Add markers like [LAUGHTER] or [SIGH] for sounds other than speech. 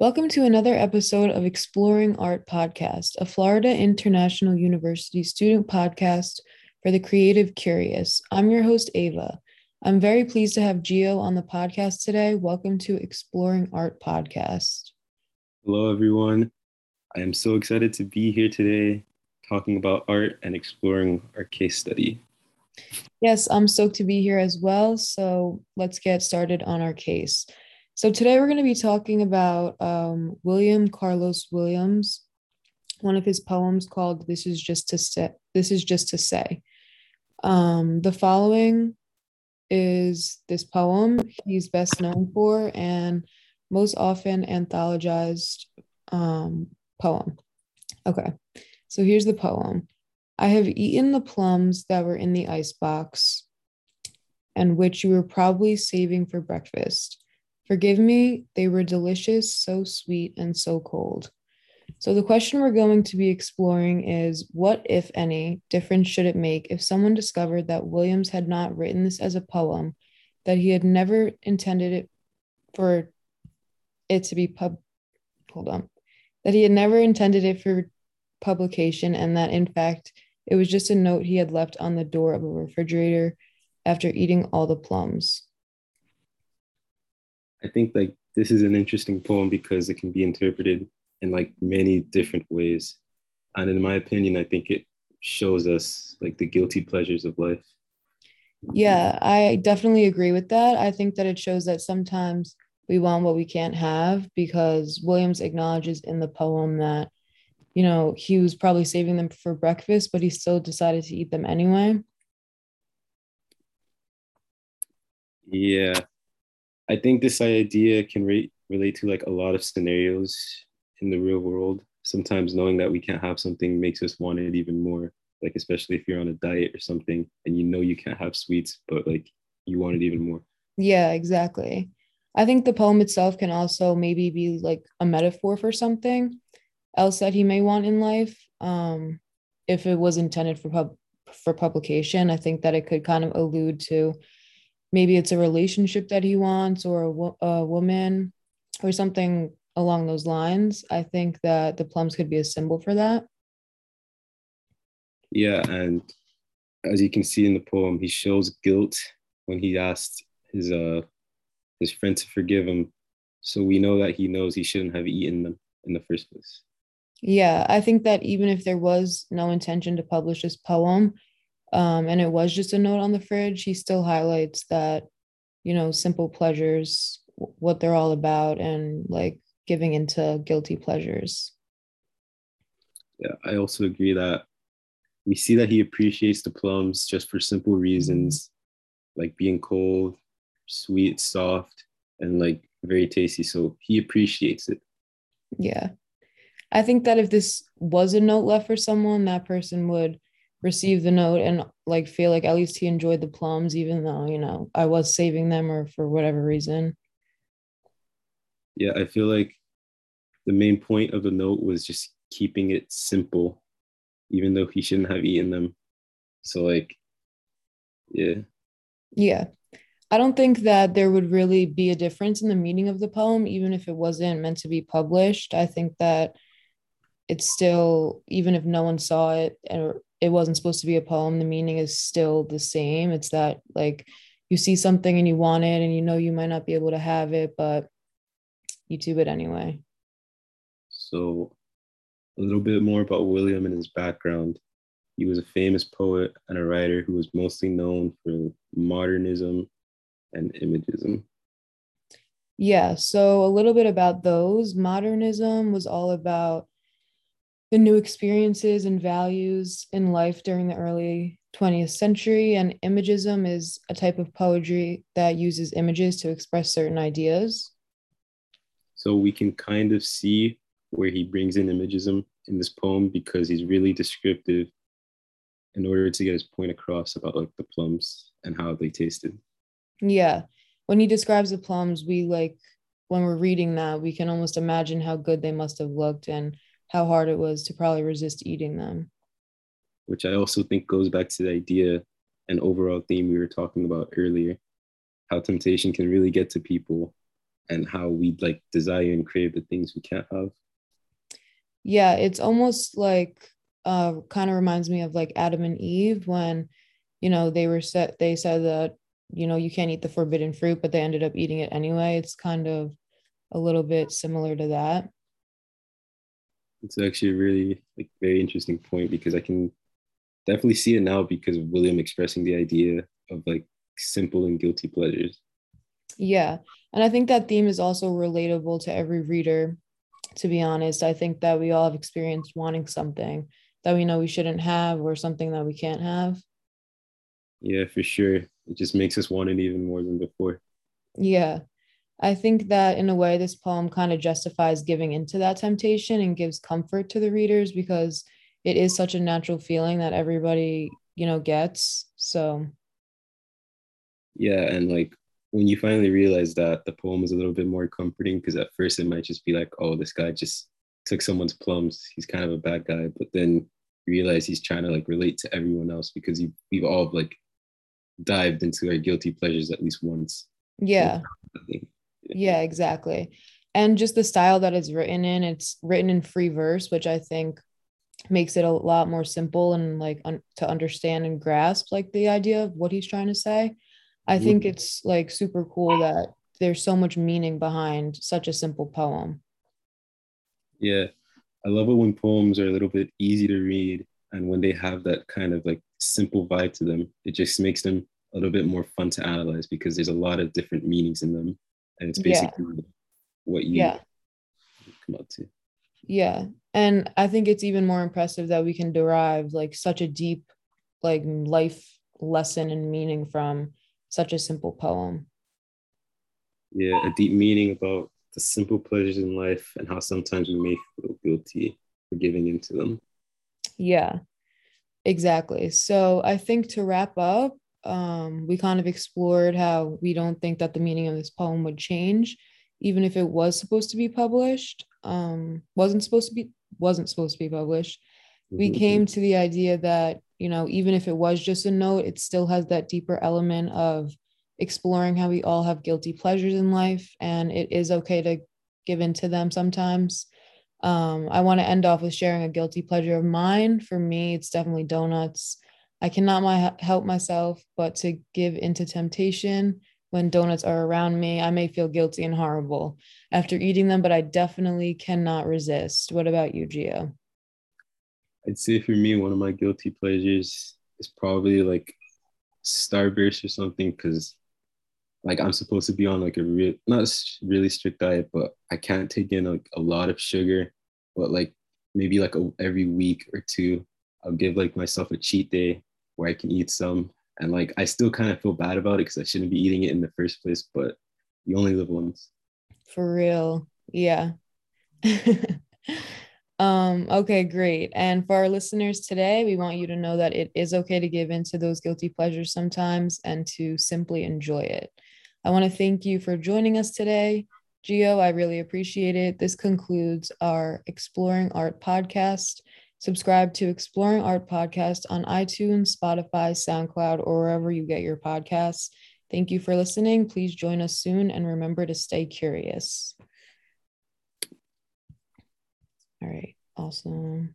Welcome to another episode of Exploring Art Podcast, a Florida International University student podcast for the creative curious. I'm your host, Ava. I'm very pleased to have Gio on the podcast today. Welcome to Exploring Art Podcast. Hello, everyone. I am so excited to be here today talking about art and exploring our case study. Yes, I'm stoked to be here as well. So let's get started on our case. So today we're going to be talking about um, William Carlos Williams, one of his poems called "This Is Just to Say." This is just to say. Um, the following is this poem he's best known for and most often anthologized um, poem. Okay, so here's the poem. I have eaten the plums that were in the icebox and which you were probably saving for breakfast. Forgive me, they were delicious, so sweet, and so cold. So, the question we're going to be exploring is what, if any, difference should it make if someone discovered that Williams had not written this as a poem, that he had never intended it for it to be pub, hold on, that he had never intended it for publication, and that in fact it was just a note he had left on the door of a refrigerator after eating all the plums. I think like this is an interesting poem because it can be interpreted in like many different ways. And in my opinion, I think it shows us like the guilty pleasures of life. Yeah, I definitely agree with that. I think that it shows that sometimes we want what we can't have because Williams acknowledges in the poem that, you know, he was probably saving them for breakfast, but he still decided to eat them anyway. Yeah, I think this idea can re- relate to like a lot of scenarios in the real world. Sometimes knowing that we can't have something makes us want it even more. Like especially if you're on a diet or something and you know you can't have sweets, but like you want it even more. Yeah, exactly. I think the poem itself can also maybe be like a metaphor for something else that he may want in life. Um, if it was intended for pub for publication, I think that it could kind of allude to maybe it's a relationship that he wants or a, wo- a woman or something along those lines. I think that the plums could be a symbol for that. Yeah, and as you can see in the poem, he shows guilt when he asked his uh his friend to forgive him. So we know that he knows he shouldn't have eaten them in the first place. Yeah, I think that even if there was no intention to publish this poem, um, and it was just a note on the fridge, he still highlights that, you know, simple pleasures, what they're all about, and like giving into guilty pleasures. Yeah, I also agree that we see that he appreciates the plums just for simple reasons, like being cold, sweet, soft, and like very tasty. So he appreciates it. Yeah. I think that if this was a note left for someone, that person would receive the note and like feel like at least he enjoyed the plums, even though, you know, I was saving them or for whatever reason. Yeah, I feel like the main point of the note was just keeping it simple, even though he shouldn't have eaten them. So, like, yeah. Yeah. I don't think that there would really be a difference in the meaning of the poem, even if it wasn't meant to be published. I think that it's still, even if no one saw it or it wasn't supposed to be a poem, the meaning is still the same. It's that like you see something and you want it and you know you might not be able to have it, but you do it anyway. So, a little bit more about William and his background. He was a famous poet and a writer who was mostly known for modernism and imagism. Yeah, so a little bit about those. Modernism was all about the new experiences and values in life during the early 20th century. And imagism is a type of poetry that uses images to express certain ideas. So we can kind of see where he brings in imagism in this poem because he's really descriptive in order to get his point across about like the plums and how they tasted. Yeah. When he describes the plums, we like when we're reading that, we can almost imagine how good they must have looked and how hard it was to probably resist eating them. Which I also think goes back to the idea and overall theme we were talking about earlier how temptation can really get to people and how we like desire and crave the things we can't have. Yeah, it's almost like uh kind of reminds me of like Adam and Eve when you know they were set they said that you know you can't eat the forbidden fruit but they ended up eating it anyway. It's kind of a little bit similar to that. It's actually a really like very interesting point because I can definitely see it now because of William expressing the idea of like simple and guilty pleasures. Yeah. And I think that theme is also relatable to every reader, to be honest. I think that we all have experienced wanting something that we know we shouldn't have or something that we can't have. Yeah, for sure. It just makes us want it even more than before. Yeah. I think that in a way, this poem kind of justifies giving into that temptation and gives comfort to the readers because it is such a natural feeling that everybody, you know, gets. So, yeah. And like when you finally realize that the poem is a little bit more comforting, because at first it might just be like, oh, this guy just took someone's plums. He's kind of a bad guy. But then you realize he's trying to like relate to everyone else because you, we've all like dived into our guilty pleasures at least once. Yeah yeah exactly. And just the style that it's written in it's written in free verse which i think makes it a lot more simple and like un- to understand and grasp like the idea of what he's trying to say. I mm-hmm. think it's like super cool that there's so much meaning behind such a simple poem. Yeah. I love it when poems are a little bit easy to read and when they have that kind of like simple vibe to them it just makes them a little bit more fun to analyze because there's a lot of different meanings in them and it's basically yeah. what you yeah. come up to. Yeah. And i think it's even more impressive that we can derive like such a deep like life lesson and meaning from such a simple poem. Yeah a deep meaning about the simple pleasures in life and how sometimes we may feel guilty for giving into them. Yeah exactly. So i think to wrap up um, we kind of explored how we don't think that the meaning of this poem would change, even if it was supposed to be published. Um, wasn't supposed to be wasn't supposed to be published. We mm-hmm. came to the idea that you know even if it was just a note, it still has that deeper element of exploring how we all have guilty pleasures in life, and it is okay to give in to them sometimes. Um, I want to end off with sharing a guilty pleasure of mine. For me, it's definitely donuts. I cannot my, help myself but to give into temptation when donuts are around me. I may feel guilty and horrible after eating them, but I definitely cannot resist. What about you, Gio? I'd say for me, one of my guilty pleasures is probably like Starburst or something because like I'm supposed to be on like a real not really strict diet, but I can't take in like a lot of sugar. But like maybe like a, every week or two, I'll give like myself a cheat day where I can eat some. And like I still kind of feel bad about it because I shouldn't be eating it in the first place, but you only live once. For real. Yeah. [LAUGHS] um, okay, great. And for our listeners today, we want you to know that it is okay to give in to those guilty pleasures sometimes and to simply enjoy it. I want to thank you for joining us today. Gio, I really appreciate it. This concludes our Exploring Art podcast. Subscribe to Exploring Art Podcast on iTunes, Spotify, SoundCloud, or wherever you get your podcasts. Thank you for listening. Please join us soon and remember to stay curious. All right, awesome.